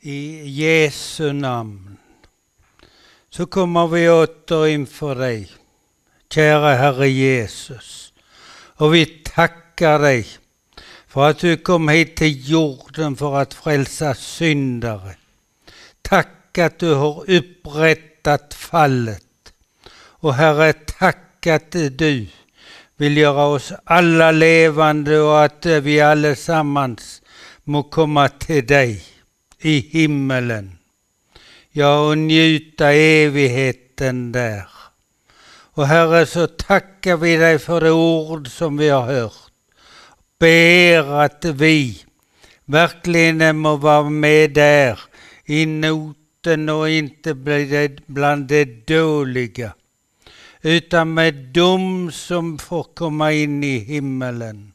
I Jesu namn så kommer vi åter inför dig, kära Herre Jesus. Och vi tackar dig för att du kom hit till jorden för att frälsa syndare. Tack att du har upprättat fallet. Och Herre, tack att du vill göra oss alla levande och att vi allesammans må komma till dig i himmelen. Ja, och njuta evigheten där. Och Herre, så tackar vi dig för det ord som vi har hört. Ber att vi verkligen må vara med där i noten och inte bli bland det dåliga. Utan med dem som får komma in i himmelen.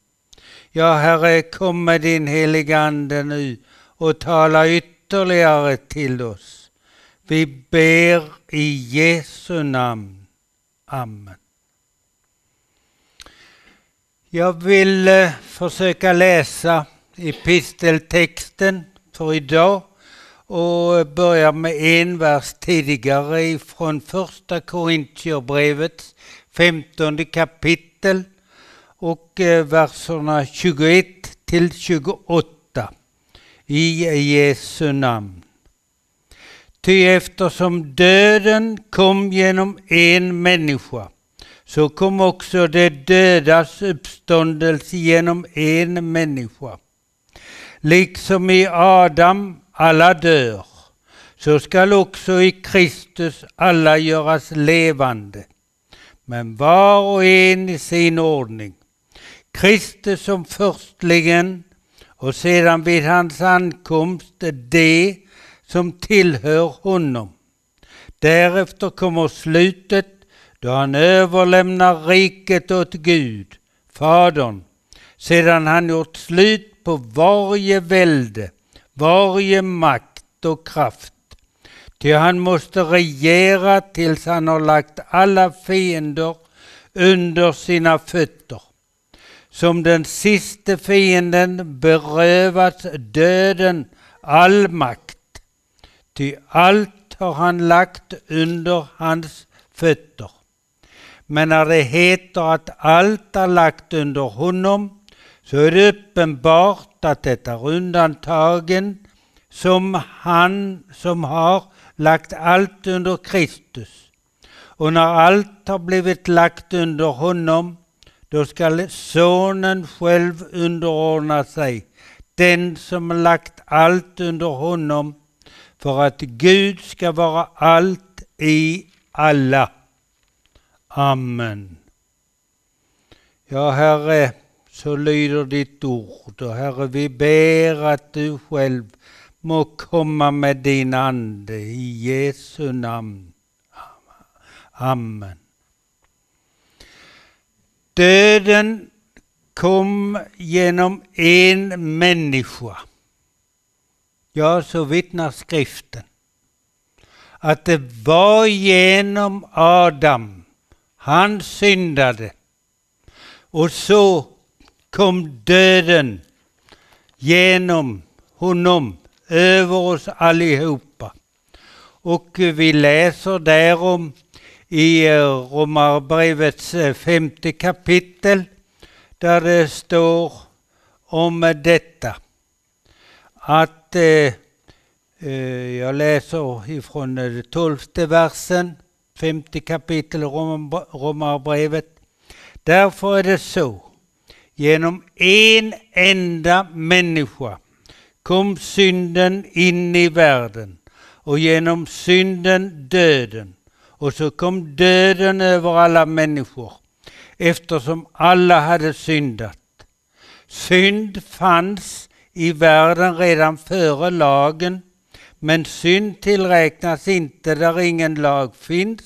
Ja, Herre, kom med din heliga Ande nu och tala ytterligare till oss. Vi ber i Jesu namn. Amen. Jag vill eh, försöka läsa episteltexten för idag och börjar med en vers tidigare ifrån första Korintierbrevets femtonde kapitel och eh, verserna 21 till 28 i Jesu namn. Ty eftersom döden kom genom en människa så kom också det dödas uppståndelse genom en människa. Liksom i Adam alla dör, så skall också i Kristus alla göras levande. Men var och en i sin ordning. Kristus som förstligen och sedan vid hans ankomst det som tillhör honom. Därefter kommer slutet då han överlämnar riket åt Gud, Fadern, sedan han gjort slut på varje välde, varje makt och kraft. Ty han måste regera tills han har lagt alla fiender under sina fötter som den siste fienden berövats döden all makt. Ty allt har han lagt under hans fötter. Men när det heter att allt är lagt under honom så är det uppenbart att det är undantagen som han som har lagt allt under Kristus. Och när allt har blivit lagt under honom då skall sonen själv underordna sig, den som lagt allt under honom, för att Gud ska vara allt i alla. Amen. Ja, Herre, så lyder ditt ord och Herre, vi ber att du själv må komma med din ande i Jesu namn. Amen. Döden kom genom en människa. Ja, så vittnar skriften. Att det var genom Adam. Han syndade. Och så kom döden genom honom över oss allihopa. Och vi läser därom i eh, Romarbrevets eh, femte kapitel där det står om detta. Att eh, eh jag läser ifrån den tolfte versen, femte kapitel Romarbrevet. Därför är det så. Genom en enda människa kom synden in i världen och genom synden döden. Och så kom döden över alla människor eftersom alla hade syndat. Synd fanns i världen redan före lagen, men synd tillräknas inte där ingen lag finns.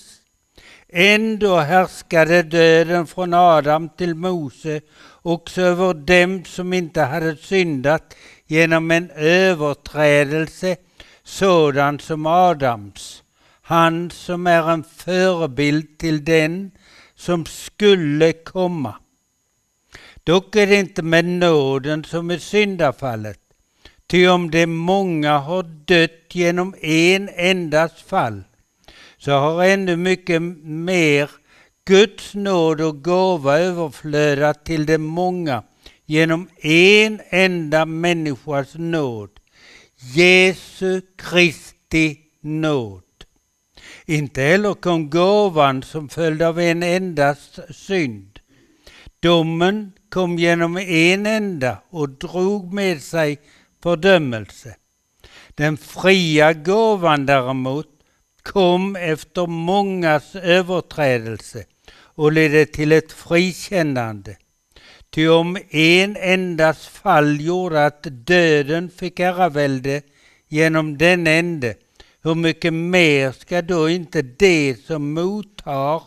Ändå härskade döden från Adam till Mose också över dem som inte hade syndat genom en överträdelse sådan som Adams han som är en förebild till den som skulle komma. Dock är det inte med nåden som med syndafallet. Ty om de många har dött genom en endas fall, så har ännu mycket mer Guds nåd och gåva överflödat till de många genom en enda människas nåd, Jesu Kristi nåd. Inte heller kom gåvan som följd av en endas synd. Domen kom genom en enda och drog med sig fördömelse. Den fria gåvan däremot kom efter mångas överträdelse och ledde till ett frikännande. Ty om en endas fall gjorde att döden fick herravälde genom den ende, hur mycket mer ska då inte det som mottar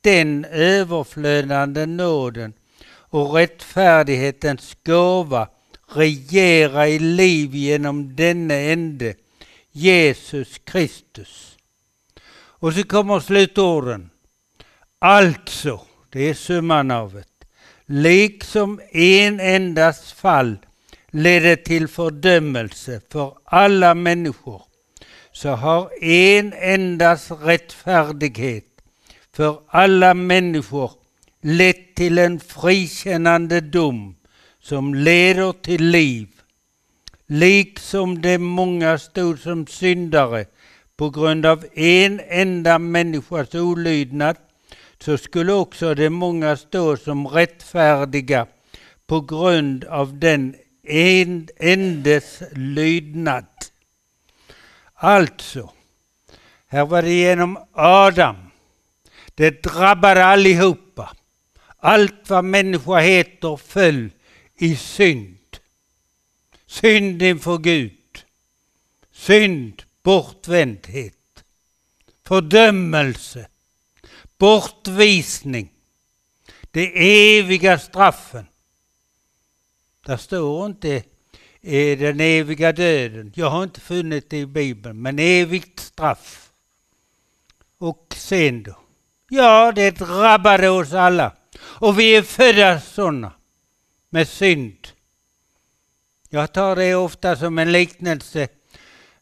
den överflödande nåden och rättfärdighetens gåva regera i liv genom denne ende, Jesus Kristus. Och så kommer slutorden. Alltså, det är summan av det. Liksom en endas fall ledde till fördömelse för alla människor, så har en endas rättfärdighet för alla människor lett till en frikännande dom som leder till liv. Liksom de många stod som syndare på grund av en enda människas olydnad så skulle också de många stå som rättfärdiga på grund av den en endes lydnad. Alltså, här var det genom Adam. Det drabbade allihopa. Allt vad människa heter föll i synd. Synd inför Gud. Synd, bortvändhet, fördömelse, bortvisning, de eviga straffen. Där står inte den eviga döden. Jag har inte funnit det i Bibeln, men evigt straff. Och sen då? Ja, det drabbade oss alla. Och vi är födda sådana med synd. Jag tar det ofta som en liknelse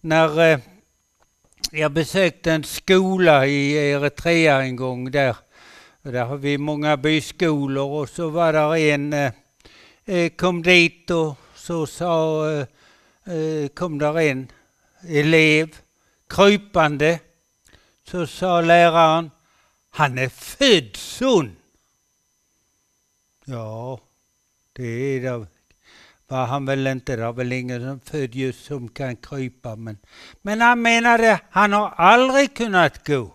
när eh, jag besökte en skola i Eritrea en gång där. Där har vi många byskolor och så var där en eh, eh kom dit och så sa, eh, eh, kom där en elev krypande. Så sa läraren, han är född sund. Ja, det är det var han väl inte. Det är väl ingen som född just som kan krypa. Men, men han menade, han har aldrig kunnat gå.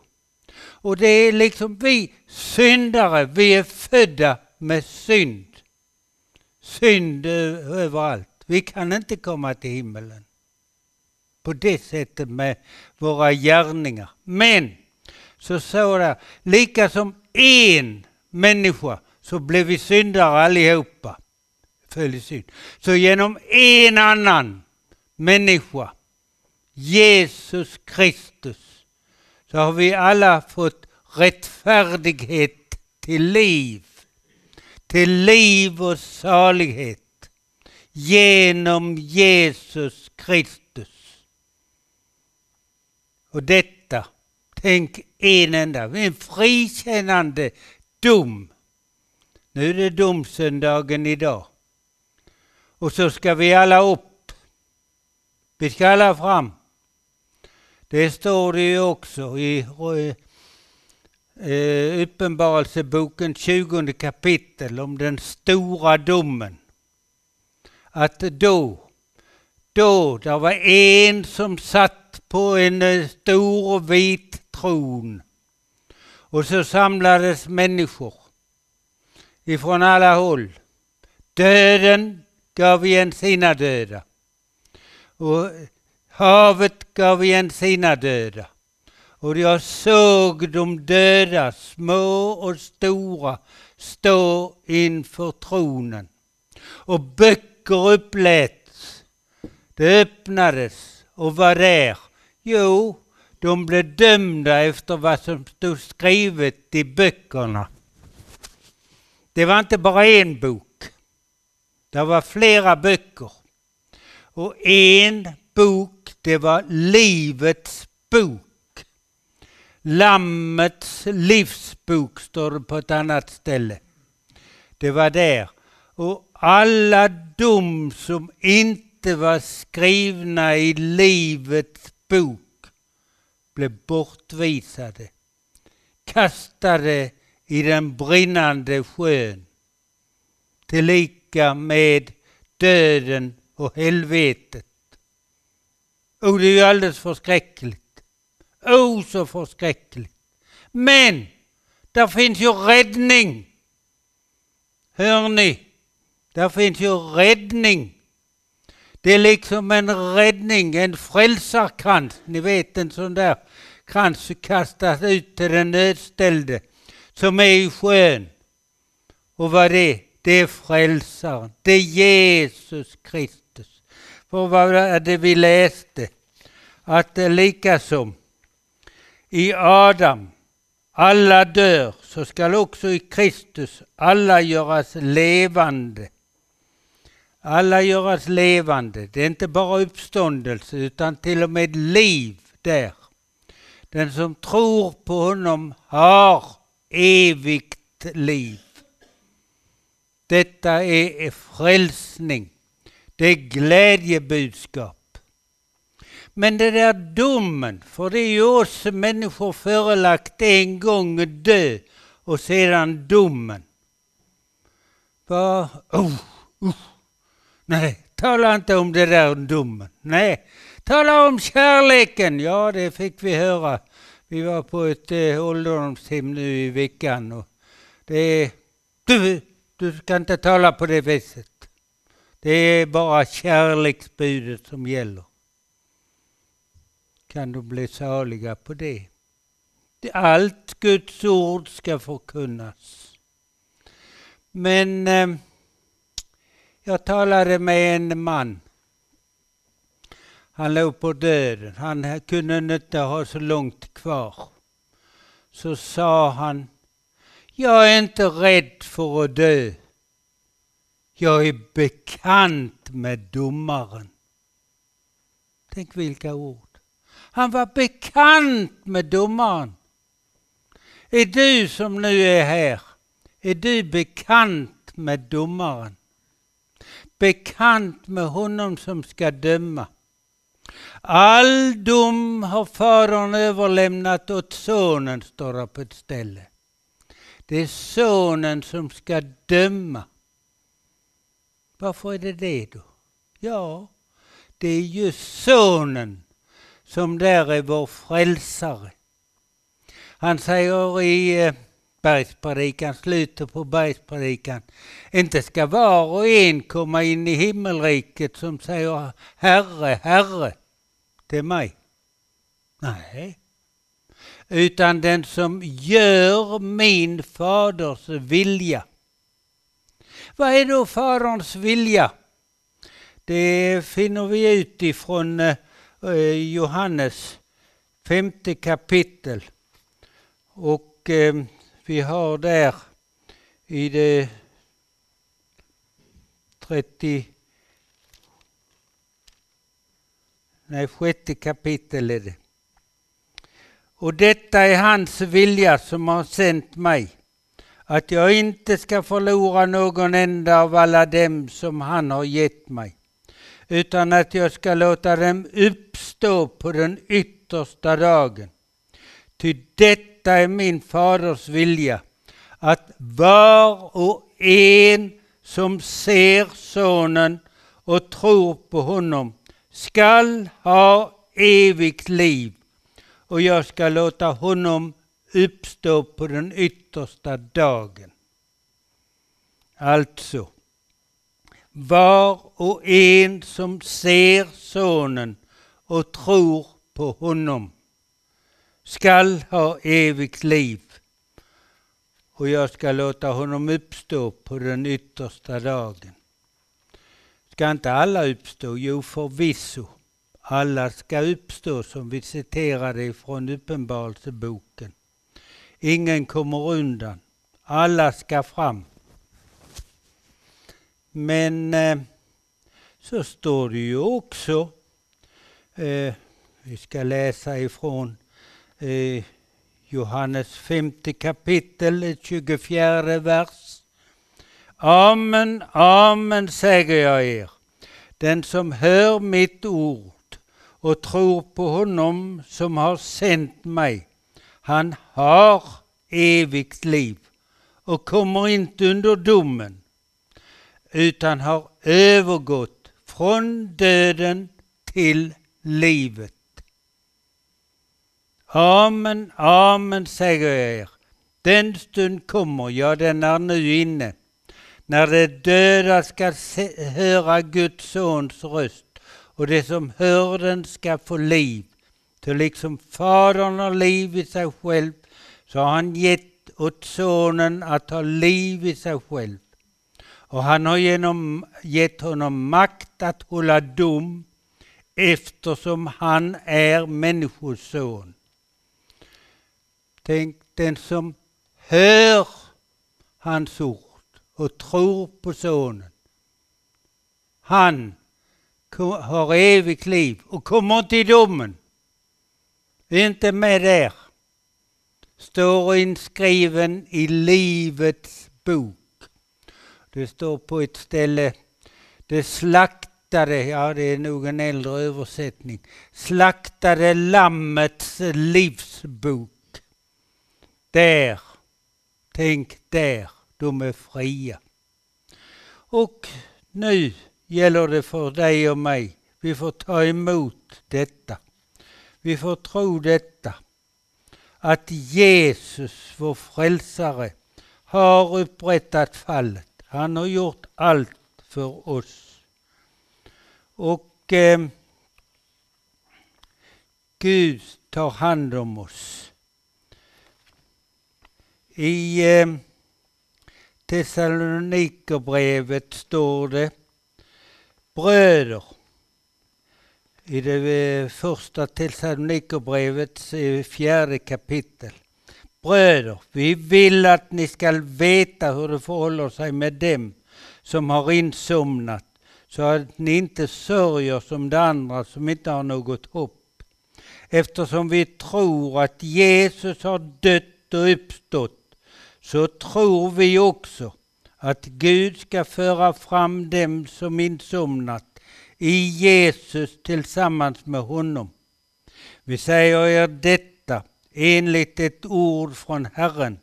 Och det är liksom vi syndare, vi är födda med synd. Synd överallt. Vi kan inte komma till himmelen. På det sättet med våra gärningar. Men, så står det, lika som en människa så blev vi syndare allihopa. Synd. Så genom en annan människa, Jesus Kristus, så har vi alla fått rättfärdighet till liv. Till liv och salighet. Genom Jesus Kristus. Och detta, tänk en enda, en frikännande dom nu är det domsöndagen idag. Och så ska vi alla upp. Vi ska alla fram. Det står det ju också i eh, Uppenbarelseboken 20 kapitel om den stora domen. Att då, då, där var en som satt på en eh, stor vit tron. Och så samlades människor ifrån alla håll. Döden gav igen sina döda. Och havet gav igen sina döda. Och jag såg de döda, små och stora, stå inför tronen. Och böcker uppläts. Det öppnades och var där? Jo, de blev dömda efter vad som stod skrivet i böckerna. Det var inte bara en bok. Det var flera böcker. Och en bok, det var Livets bok. Lammets livsbok står det på ett annat ställe. Det var där. Och alla dom som inte var skrivna i Livets bok blev bortvisade, kastade i den brinnande sjön, tillika med döden och helvetet. Och det är ju alldeles förskräckligt. Oh, så förskräckligt. Men där finns ju räddning. Hör ni? Där finns ju räddning. Det är liksom en räddning, en frälsarkrans. Ni vet en sån där krans som kastas ut till den nödställde som är i sjön. Och vad det är? Det är frälsaren. Det är Jesus Kristus. För vad är det vi läste? Att likaså i Adam alla dör, så skall också i Kristus alla göras levande. Alla göras levande. Det är inte bara uppståndelse utan till och med liv där. Den som tror på honom har evigt liv. Detta är frälsning. Det är glädjebudskap. Men det där domen, för det är ju oss människor förelagt en gång dö och sedan domen. Va? Oh, oh. Nej, tala inte om det där domen. Nej, tala om kärleken. Ja, det fick vi höra. Vi var på ett eh, ålderdomshem nu i veckan. Och det du, du ska inte tala på det viset. Det är bara kärleksbudet som gäller. Kan de bli saliga på det. Allt Guds ord ska förkunnas. Men eh, jag talade med en man. Han låg på döden. Han kunde inte ha så långt kvar. Så sa han, jag är inte rädd för att dö. Jag är bekant med domaren. Tänk vilka ord. Han var bekant med domaren. Är du som nu är här, är du bekant med domaren? bekant med honom som ska döma. All dom har Fadern överlämnat åt Sonen, står det på ett ställe. Det är Sonen som ska döma. Varför är det det då? Ja, det är ju Sonen som där är vår frälsare. Han säger i eh, bergspredikan, slutet på bergspredikan. Inte ska var och en komma in i himmelriket som säger Herre, Herre till mig. Nej. Utan den som gör min faders vilja. Vad är då faderns vilja? Det finner vi ut ifrån eh, Eh, Johannes femte kapitel. Och eh, vi har där i det 30 Nej, sjätte kapitel är det. Och detta är hans vilja som har sänt mig, att jag inte ska förlora någon enda av alla dem som han har gett mig, utan att jag ska låta dem uppstå på den yttersta dagen. Ty detta är min faders vilja, att var och en som ser sonen och tror på honom skall ha evigt liv och jag ska låta honom uppstå på den yttersta dagen. Alltså, var och en som ser sonen och tror på honom skall ha evigt liv och jag ska låta honom uppstå på den yttersta dagen. Ska inte alla uppstå? Jo, förvisso. Alla ska uppstå som vi citerade ifrån Uppenbarelseboken. Ingen kommer undan. Alla ska fram. Men eh, så står det ju också, eh, vi ska läsa ifrån eh, Johannes femte kapitel, 24 vers. Amen, amen säger jag er. Den som hör mitt ord och tror på honom som har sänt mig, han har evigt liv och kommer inte under domen, utan har övergått från döden till livet. Amen, amen säger jag er. Den stund kommer, ja den är nu inne, när de döda ska höra Guds sons röst och det som hör den ska få liv. Så liksom Fadern har liv i sig själv så har han gett åt Sonen att ha liv i sig själv. Och han har genom, gett honom makt att hålla dom eftersom han är Människoson. Tänk den som hör hans ord och tror på Sonen. Han har evigt liv och kommer inte i domen. Inte med där. Står inskriven i Livets bok. Det står på ett ställe, det slaktade, ja det är nog en äldre översättning, slaktade lammets livsbok. Där, tänk där, de är fria. Och nu gäller det för dig och mig. Vi får ta emot detta. Vi får tro detta. Att Jesus, vår frälsare, har upprättat fallet. Han har gjort allt för oss. Och eh, Gud tar hand om oss. I eh, Thessalonikerbrevet står det Bröder, i det eh, första Thessalonikerbrevet, fjärde kapitel. Bröder, vi vill att ni skall veta hur det förhåller sig med dem som har insomnat, så att ni inte sörjer som de andra som inte har något hopp. Eftersom vi tror att Jesus har dött och uppstått så tror vi också att Gud ska föra fram dem som insomnat i Jesus tillsammans med honom. Vi säger er detta enligt ett ord från Herren.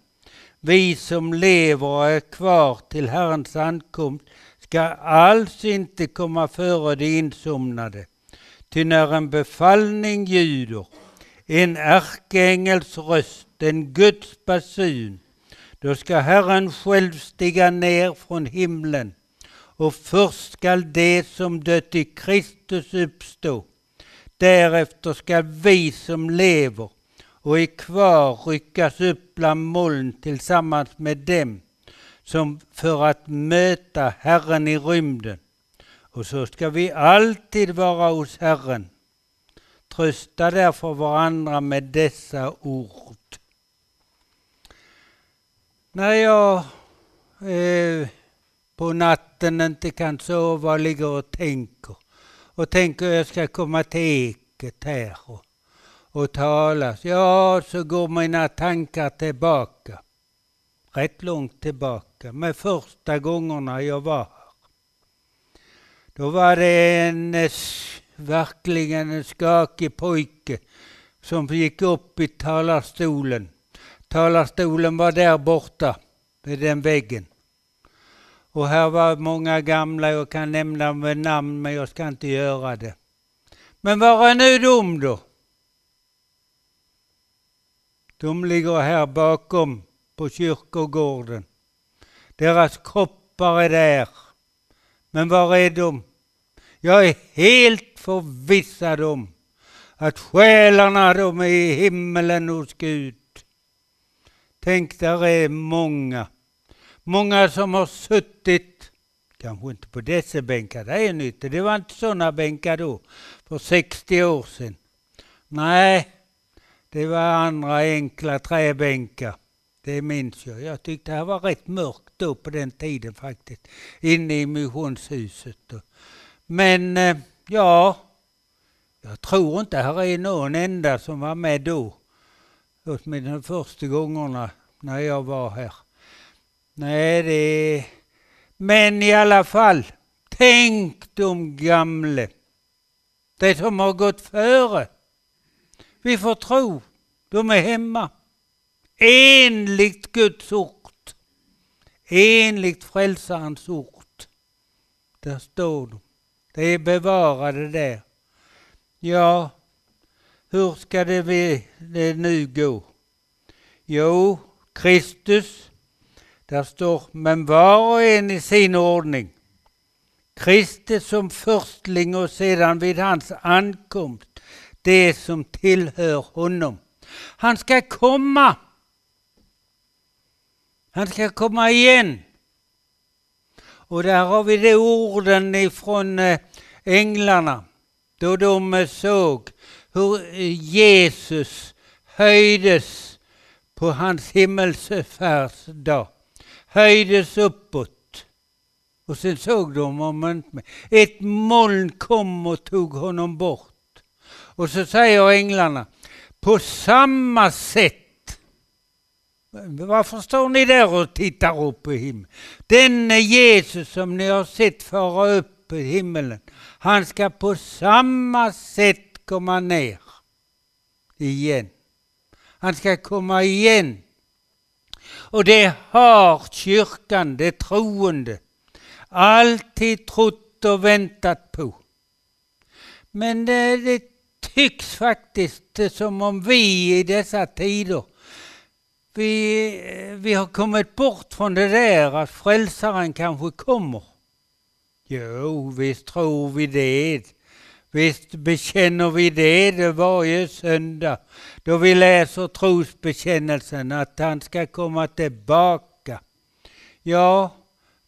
Vi som lever och är kvar till Herrens ankomst ska alls inte komma före de insomnade. Ty när en befallning ljuder, en ärkeängels röst, en Guds basun, då ska Herren själv stiga ner från himlen och först skall det som dött i Kristus uppstå. Därefter skall vi som lever och är kvar ryckas upp bland moln tillsammans med dem som för att möta Herren i rymden. Och så ska vi alltid vara hos Herren. Trösta därför varandra med dessa ord. När jag eh, på natten inte kan sova och ligger och tänker och tänker jag ska komma till eket här och, och talas, Ja, så går mina tankar tillbaka. Rätt långt tillbaka, med första gångerna jag var här. Då var det en eh, verkligen en skakig pojke som gick upp i talarstolen Talarstolen var där borta vid den väggen. Och här var många gamla, jag kan nämna med namn men jag ska inte göra det. Men var är nu de då? De ligger här bakom på kyrkogården. Deras kroppar är där. Men var är de? Jag är helt förvissad om att själarna de är i himmelen hos Gud. Tänk, där är många. Många som har suttit, kanske inte på dessa bänkar, det är nytt, det var inte sådana bänkar då, för 60 år sedan. Nej, det var andra enkla träbänkar. Det minns jag. Jag tyckte det var rätt mörkt då på den tiden faktiskt, inne i missionshuset. Men eh, ja, jag tror inte här är någon enda som var med då. Åtminstone första gångerna när jag var här. Nej, det Men i alla fall, tänk de gamle. Det som har gått före. Vi får tro, de är hemma. Enligt Guds ord. Enligt Frälsarens ord. Där står de. De är bevarade där. Ja, hur ska det, det nu gå? Jo, Kristus, där står, men var och en i sin ordning. Kristus som förstling och sedan vid hans ankomst det som tillhör honom. Han ska komma. Han ska komma igen. Och där har vi de orden ifrån eh, änglarna. Då de eh, såg hur eh, Jesus höjdes på hans himmelsfärdsdag. Höjdes uppåt. Och sen såg de om inte Ett moln kom och tog honom bort. Och så säger änglarna, på samma sätt varför står ni där och tittar upp i himlen? Denne Jesus som ni har sett fara upp i himmelen, han ska på samma sätt komma ner igen. Han ska komma igen. Och det har kyrkan, det troende, alltid trott och väntat på. Men det, det tycks faktiskt som om vi i dessa tider vi, vi har kommit bort från det där att frälsaren kanske kommer. Jo, visst tror vi det. Visst bekänner vi det, det varje söndag då vi läser trosbekännelsen att han ska komma tillbaka. Ja,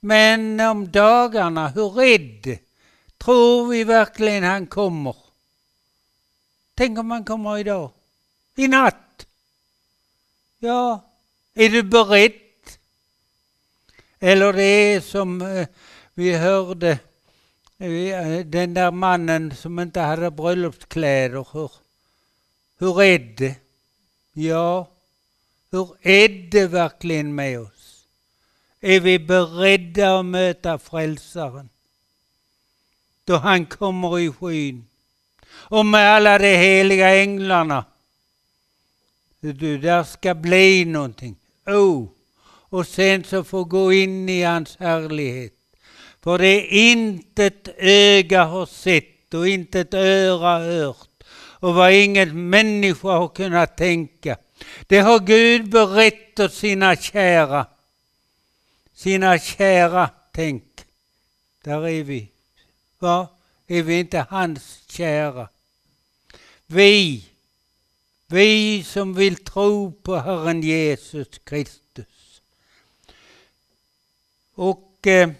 men om dagarna, hur är det? Tror vi verkligen han kommer? Tänk om han kommer idag? I natt? Ja, är du beredd? Eller det är som eh, vi hörde eh, eh, den där mannen som inte hade bröllopskläder. Hur, hur är det? Ja, hur är det verkligen med oss? Är vi beredda att möta frälsaren? Då han kommer i skyn och med alla de heliga änglarna du, där ska bli någonting. Oh. Och sen så få gå in i hans härlighet. För det är inte ett öga har sett och inte ett öra hört och vad ingen människa har kunnat tänka. Det har Gud berättat åt sina kära. Sina kära, tänk. Där är vi. Va? Är vi inte hans kära? Vi vi som vill tro på Herren Jesus Kristus. Och, eh,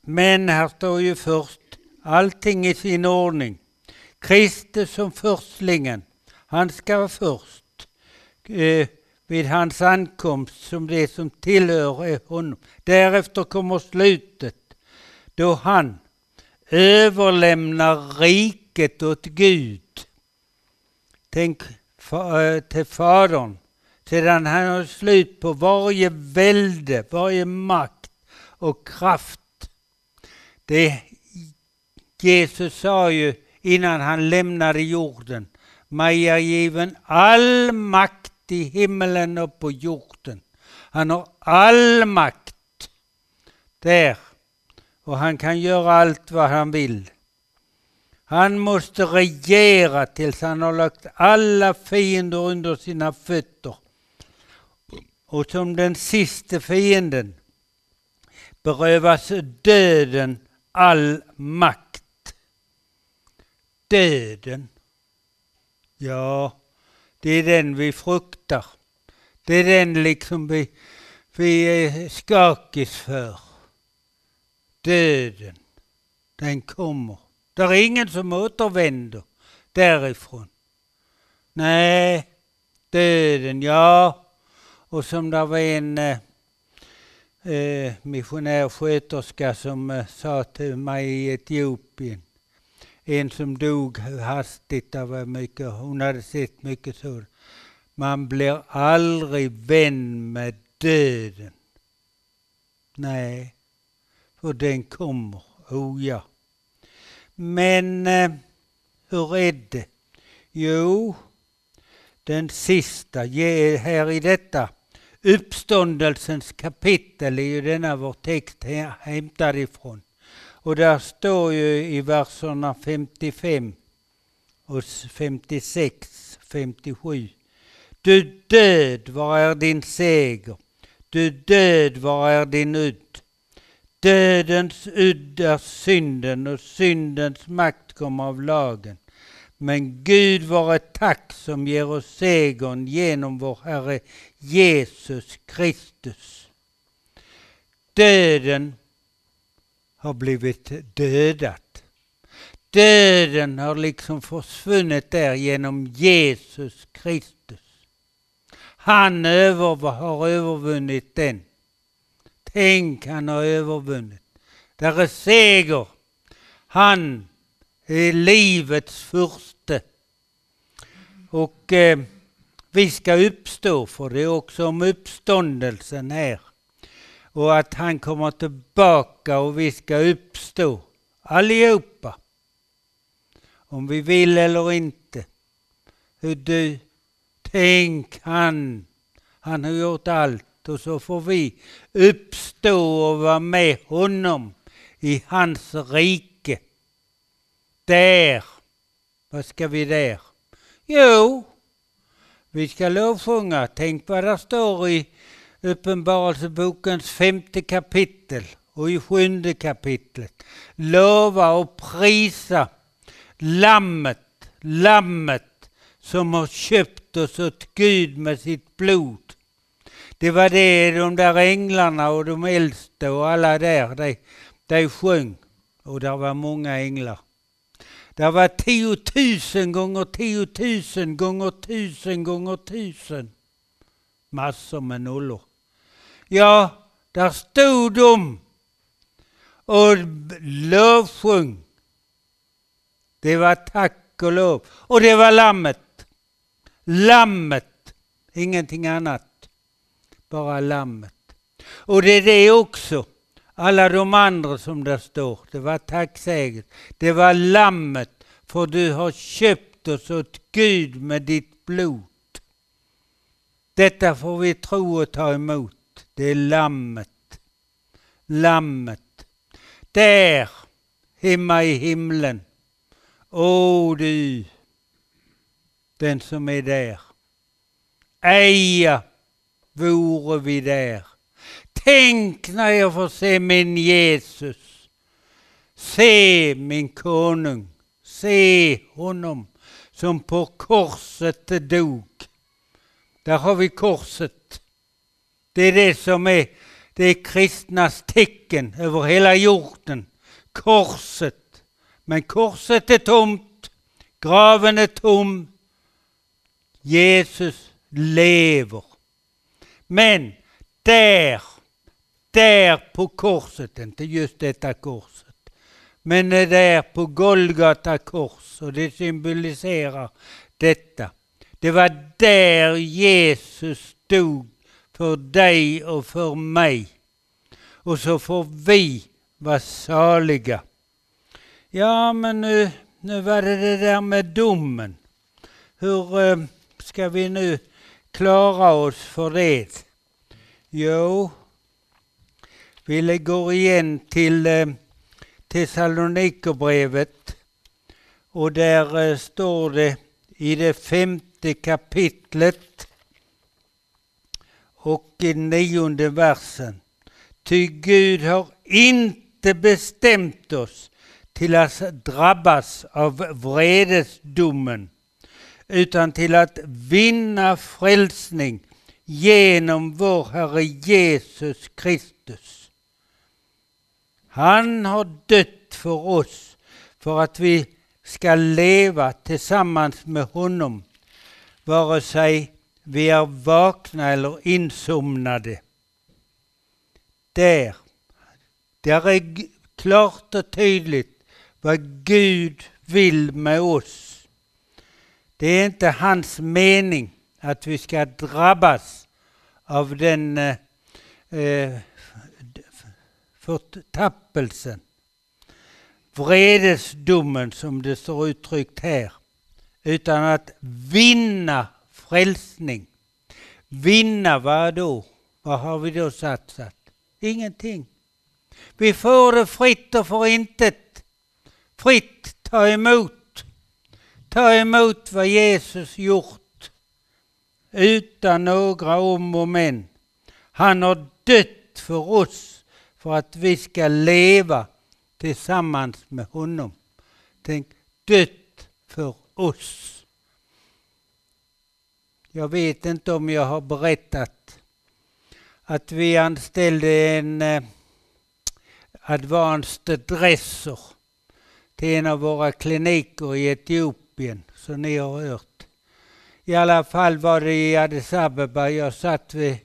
men här står ju först allting i sin ordning. Kristus som förstlingen, han ska vara först. Eh, vid hans ankomst som det som tillhör honom. Därefter kommer slutet då han överlämnar riket åt Gud Tänk eh, till Fadern sedan han har slut på varje välde, varje makt och kraft. Det Jesus sa ju innan han lämnade jorden, mig är given all makt i himmelen och på jorden. Han har all makt där och han kan göra allt vad han vill. Han måste regera tills han har lagt alla fiender under sina fötter. Och som den sista fienden berövas döden all makt. Döden. Ja, det är den vi fruktar. Det är den liksom vi, vi är skakis för. Döden, den kommer. Det är ingen som återvänder därifrån. Nej, döden, ja. Och som det var en, øh, øh, eh, missionärsköterska som øh, eh, sa till mig i Etiopien. En som dog hastigt, det var mycket, hon hade sett mycket så. Man blir aldrig vän med döden. Nej, för den kommer, oh ja. Men eh, hur är det? Jo, den sista, här i detta uppståndelsens kapitel är ju denna vår text hämtad ifrån. Och där står ju i verserna 55 och 56, 57. Du död, var är din seger? Du död, var är din udd? Dödens udd är synden och syndens makt kommer av lagen. Men Gud vare tack som ger oss segern genom vår Herre Jesus Kristus. Döden har blivit dödat. Döden har liksom försvunnit där genom Jesus Kristus. Han över, har övervunnit den. Tänk, han har övervunnit. Där är seger. Han är livets furste. Och eh, vi ska uppstå, för det är också om uppståndelsen här. Och att han kommer tillbaka och vi ska uppstå, allihopa. Om vi vill eller inte. Hur du, tänk han, han har gjort allt och så får vi uppstå och vara med honom i hans rike. Där, vad ska vi där? Jo, vi ska lovsjunga. Tänk vad det står i Uppenbarelsebokens femte kapitel och i sjunde kapitlet. Lova och prisa Lammet, Lammet som har köpt oss åt Gud med sitt blod. Det var det de där änglarna och de äldste och alla där, de, de sjöng. Och där var många änglar. Det var tiotusen gånger tiotusen gånger tusen gånger tusen. Massor med nollor. Ja, där stod de och lovsjung. Det var tack och lov. Och det var lammet. Lammet, ingenting annat. Bara lammet. Och det är det också alla de andra som där står, det var tacksäget. Det var lammet, för du har köpt oss åt Gud med ditt blod. Detta får vi tro och ta emot. Det är lammet. Lammet. Där, hemma i himlen. O du, den som är där. Eja vore vi där. Tänk när jag får se min Jesus. Se min konung. Se honom som på korset dog. Där har vi korset. Det är det som är det är kristnas tecken över hela jorden. Korset. Men korset är tomt. Graven är tom. Jesus lever. Men där där på korset, inte just detta korset, men där på Golgata kors och det symboliserar detta. Det var där Jesus stod för dig och för mig. Och så får vi vara saliga. Ja, men nu, nu var det det där med domen. Hur eh, ska vi nu klara oss för det? Jo, vi går igen till eh, Thessalonikerbrevet och där eh, står det i det femte kapitlet och i nionde versen. Ty Gud har inte bestämt oss till att drabbas av vredesdomen utan till att vinna frälsning genom vår Herre Jesus Kristus han har dött för oss för att vi ska leva tillsammans med honom, vare sig vi är vakna eller insomnade. där. Där är klart och tydligt vad Gud vill med oss. Det är inte hans mening att vi ska drabbas av den eh, eh, förtappelsen. Vredesdomen som det står uttryckt här. Utan att vinna frälsning. Vinna vad då? Vad har vi då satsat? Ingenting. Vi får det fritt och för intet. Fritt ta emot. Ta emot vad Jesus gjort. Utan några om och men. Han har dött för oss för att vi ska leva tillsammans med honom. Tänk, dött för oss. Jag vet inte om jag har berättat att vi anställde en eh, advanced dresser till en av våra kliniker i Etiopien, så ni har hört. I alla fall var det i Addis Abeba. Jag satt vid,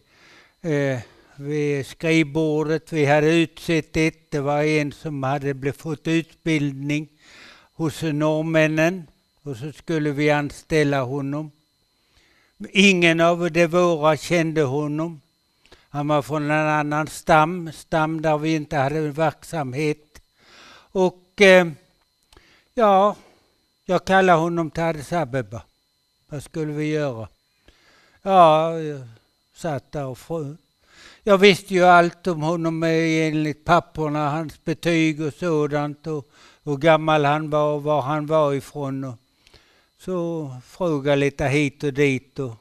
eh, vid skrivbordet. Vi hade utsett ett. Det var en som hade fått utbildning hos norrmännen och så skulle vi anställa honom. Ingen av de våra kände honom. Han var från en annan stam, stam där vi inte hade verksamhet. Och eh, ja, jag kallade honom till Addis Abeba. Vad skulle vi göra? Ja, jag satt där och frö. Jag visste ju allt om honom enligt papporna, hans betyg och sådant och hur gammal han var och var han var ifrån. Och så frågade lite hit och dit och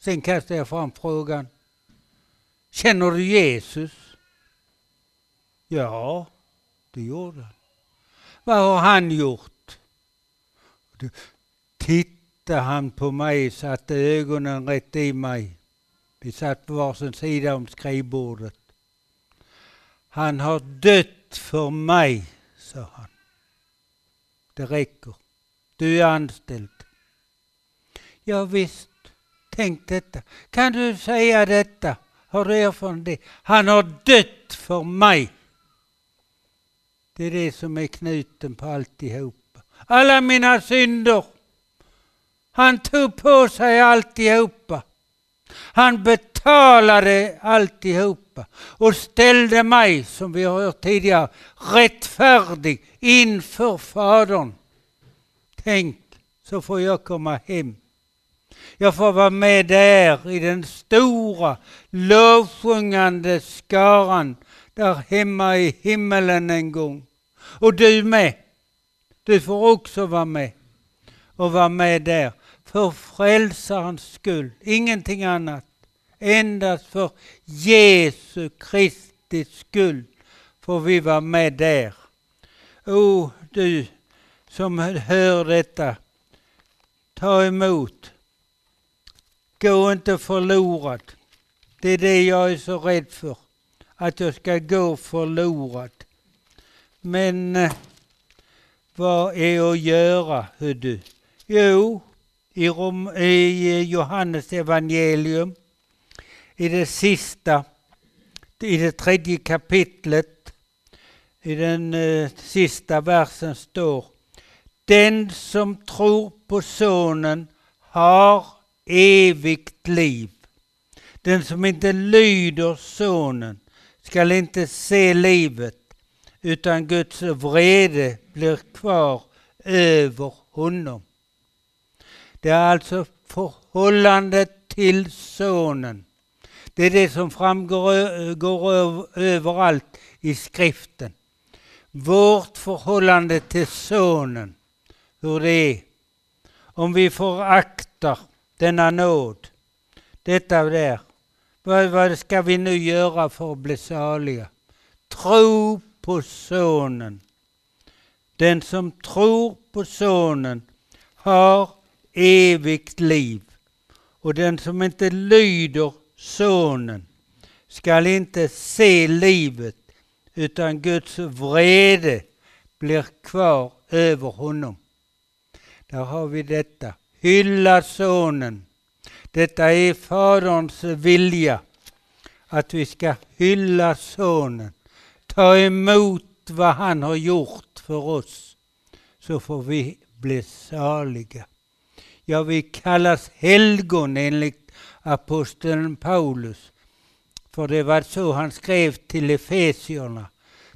sen kastade jag fram frågan. Känner du Jesus? Ja, det gjorde han. Vad har han gjort? Tittade han på mig, satte ögonen rätt i mig. Vi satt på varsin sida om skrivbordet. Han har dött för mig, sa han. Det räcker. Du är anställd. Ja, visst, tänk detta. Kan du säga detta? Har du erfarenhet det? Han har dött för mig. Det är det som är knuten på alltihop. Alla mina synder. Han tog på sig alltihopa. Han betalade alltihopa och ställde mig, som vi har hört tidigare, rättfärdig inför Fadern. Tänk, så får jag komma hem. Jag får vara med där i den stora lovsjungande skaran där hemma i himmelen en gång. Och du med. Du får också vara med och vara med där för frälsarens skull, ingenting annat. Endast för Jesu Kristi skull får vi vara med där. O du som hör detta, ta emot. Gå inte förlorad. Det är det jag är så rädd för, att jag ska gå förlorad. Men eh, vad är att göra, hör du? Jo, i, Rom, i Johannes evangelium i det sista, i det tredje kapitlet, i den eh, sista versen står Den som tror på Sonen har evigt liv. Den som inte lyder Sonen skall inte se livet, utan Guds vrede blir kvar över honom. Det är alltså förhållandet till Sonen. Det är det som framgår eh, går överallt i skriften. Vårt förhållande till Sonen, hur det är. Om vi föraktar denna nåd, detta där. Vad, vad ska vi nu göra för att bli saliga? Tro på Sonen. Den som tror på Sonen har evigt liv. Och den som inte lyder Sonen skall inte se livet utan Guds vrede blir kvar över honom. Där har vi detta. Hylla Sonen. Detta är Faderns vilja. att vi ska hylla Sonen, ta emot vad han har gjort för oss, så får vi bli saliga. Ja, vi kallas helgon enligt aposteln Paulus. För det var så han skrev till Efesierna,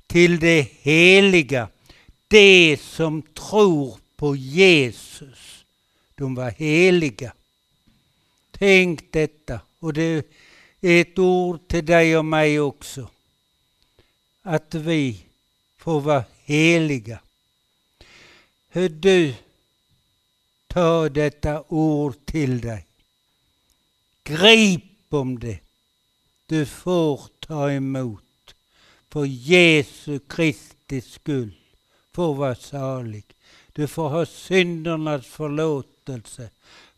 till det heliga, det som tror på Jesus. De var heliga. Tänk detta, och det är ett ord till dig och mig också. Att vi får vara heliga. Hur du tar detta ord till dig. Grip om det. Du får ta emot. För Jesu Kristi skull. Får vara salig. Du får ha syndernas förlåtelse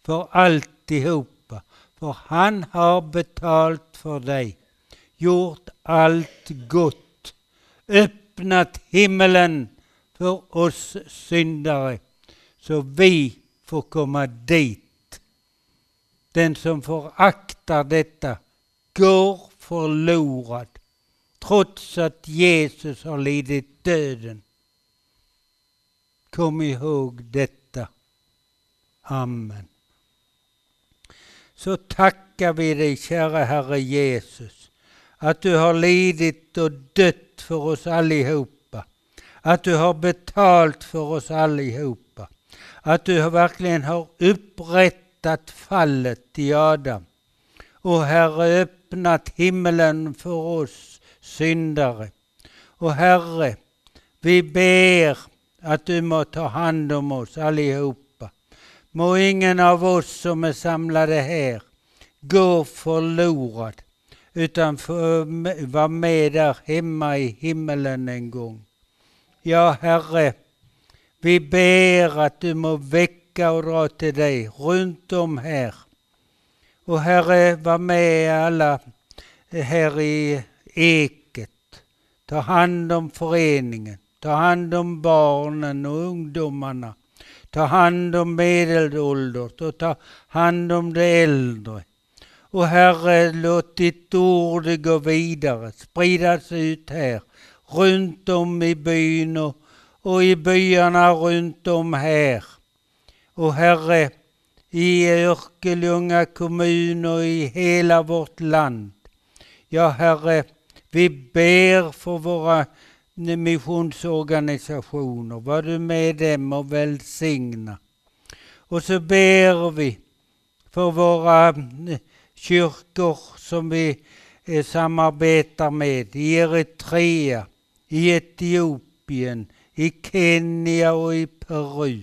för alltihopa. För han har betalt för dig. Gjort allt gott. Öppnat himmelen för oss syndare. Så vi får komma dit. Den som föraktar detta går förlorad trots att Jesus har lidit döden. Kom ihåg detta. Amen. Så tackar vi dig, kära Herre Jesus, att du har lidit och dött för oss allihopa. Att du har betalt för oss allihopa att du verkligen har upprättat fallet i Adam. Och Herre, öppnat himlen för oss syndare. Och Herre, vi ber att du må ta hand om oss allihopa. Må ingen av oss som är samlade här gå förlorad, utan få vara med där hemma i himmelen en gång. Ja, Herre, vi ber att du må väcka och dra till dig runt om här. Och Herre, var med alla här i Eket. Ta hand om föreningen. Ta hand om barnen och ungdomarna. Ta hand om medelålders och ta hand om de äldre. Och Herre, låt ditt ord gå vidare, spridas ut här, runt om i byn och och i byarna runt om här. Och Herre, i Örkelljunga kommun och i hela vårt land. Ja, Herre, vi ber för våra missionsorganisationer. Var du med dem och välsigna. Och så ber vi för våra kyrkor som vi eh, samarbetar med i Eritrea, i Etiopien, i Kenya och i Peru.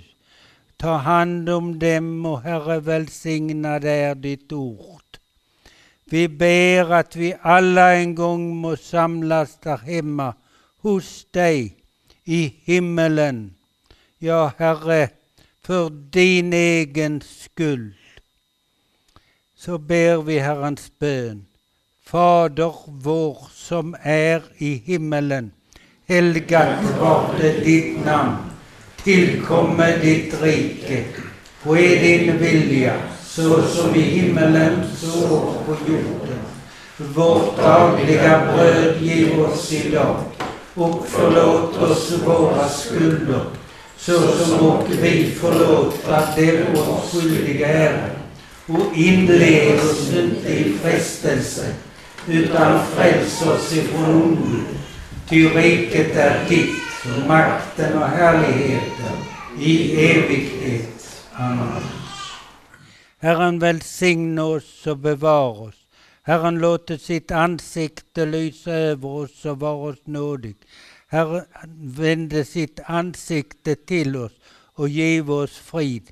Ta hand om dem och Herre välsigna är ditt ord. Vi ber att vi alla en gång må samlas där hemma hos dig i himmelen. Ja, Herre, för din egen skull. Så ber vi Herrens bön. Fader vår som är i himmelen Helgat varde ditt namn. Tillkomme ditt rike. Ske din vilja, så som i himmelen, så på jorden. Vårt dagliga bröd giv oss idag och förlåt oss våra skulder, så som och vi förlåta dem oss skyldiga är. Och inled oss inte i frestelse, utan fräls oss ifrån ondo. Ty riket är ditt, makten och härligheten i evighet. Amen. Herren välsigne oss och bevara oss. Herren låter sitt ansikte lysa över oss och vara oss nådig. Herren vände sitt ansikte till oss och give oss frid.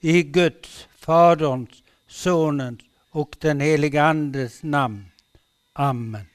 I Guds, Faderns, Sonens och den helige Andes namn. Amen.